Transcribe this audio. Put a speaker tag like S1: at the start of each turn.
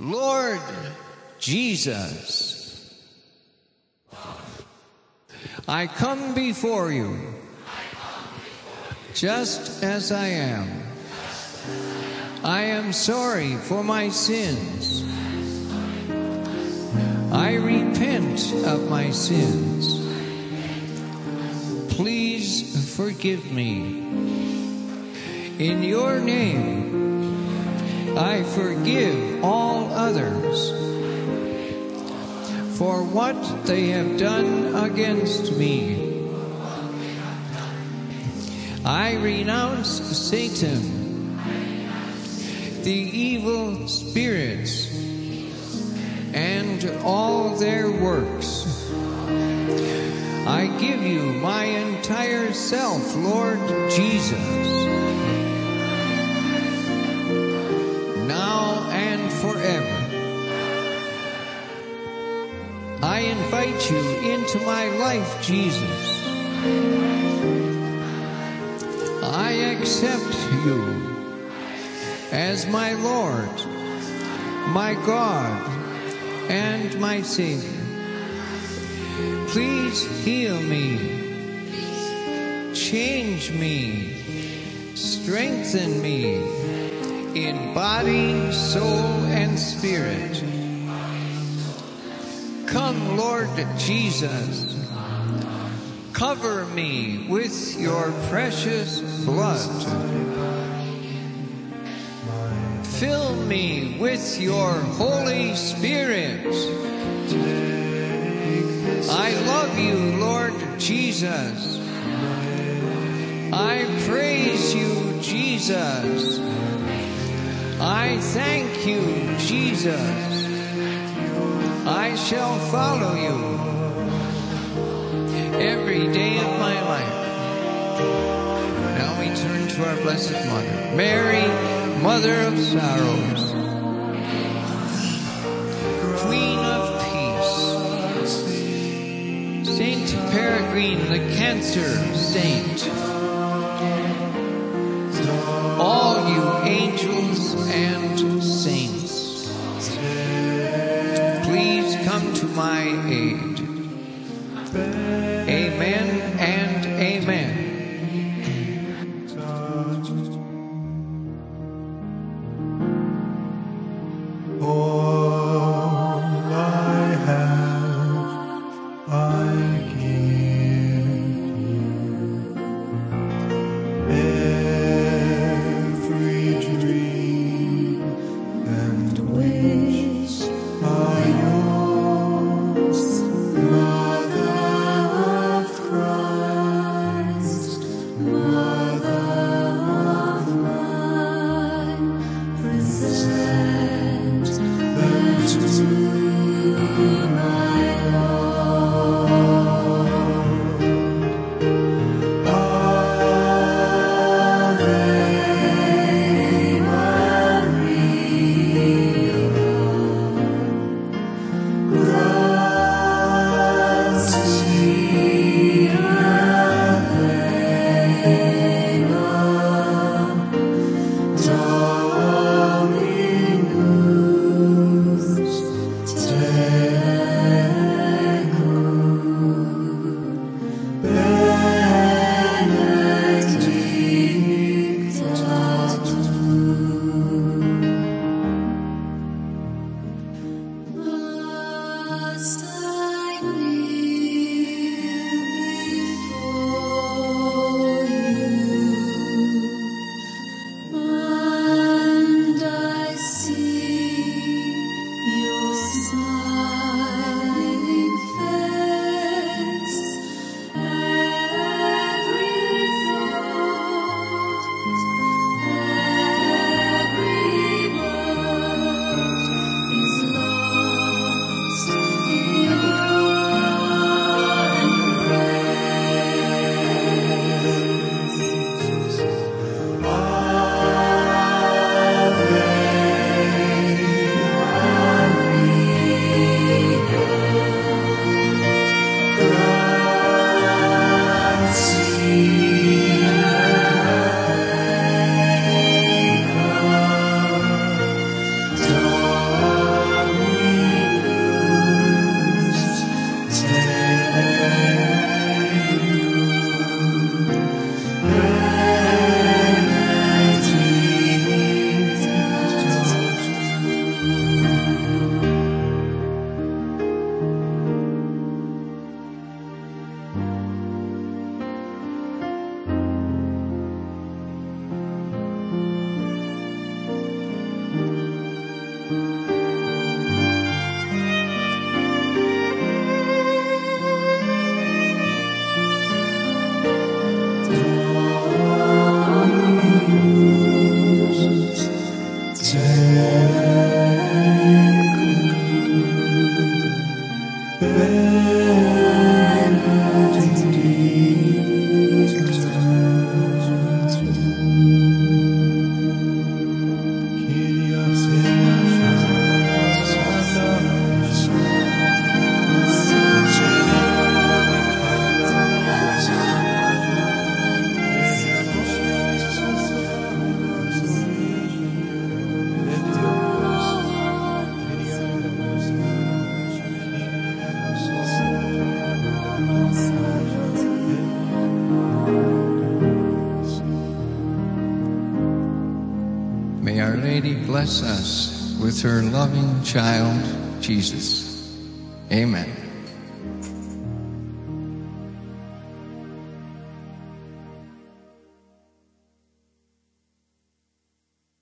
S1: Lord Jesus, I come before you just as I am. I am sorry for my sins. I repent of my sins. Please forgive me. In your name, I forgive all others for what they have done against me. I renounce Satan, the evil spirits, and all their works. I give you my entire self, Lord Jesus, forever. I invite you into my life, Jesus. I accept you as my Lord, my God, and my Savior. Please heal me, change me, strengthen me in body, soul, and spirit. Come, Lord Jesus. Cover me with your precious blood. Fill me with your Holy Spirit. I love you, Lord Jesus. I praise you, Jesus. I thank you, Jesus. I shall follow you every day of my life. Now we turn to our Blessed Mother, Mary, Mother of Sorrows, Queen of Peace, Saint Peregrine, the Cancer Saint, and saints, please come to my aid. Bless us with her loving child, Jesus. Amen.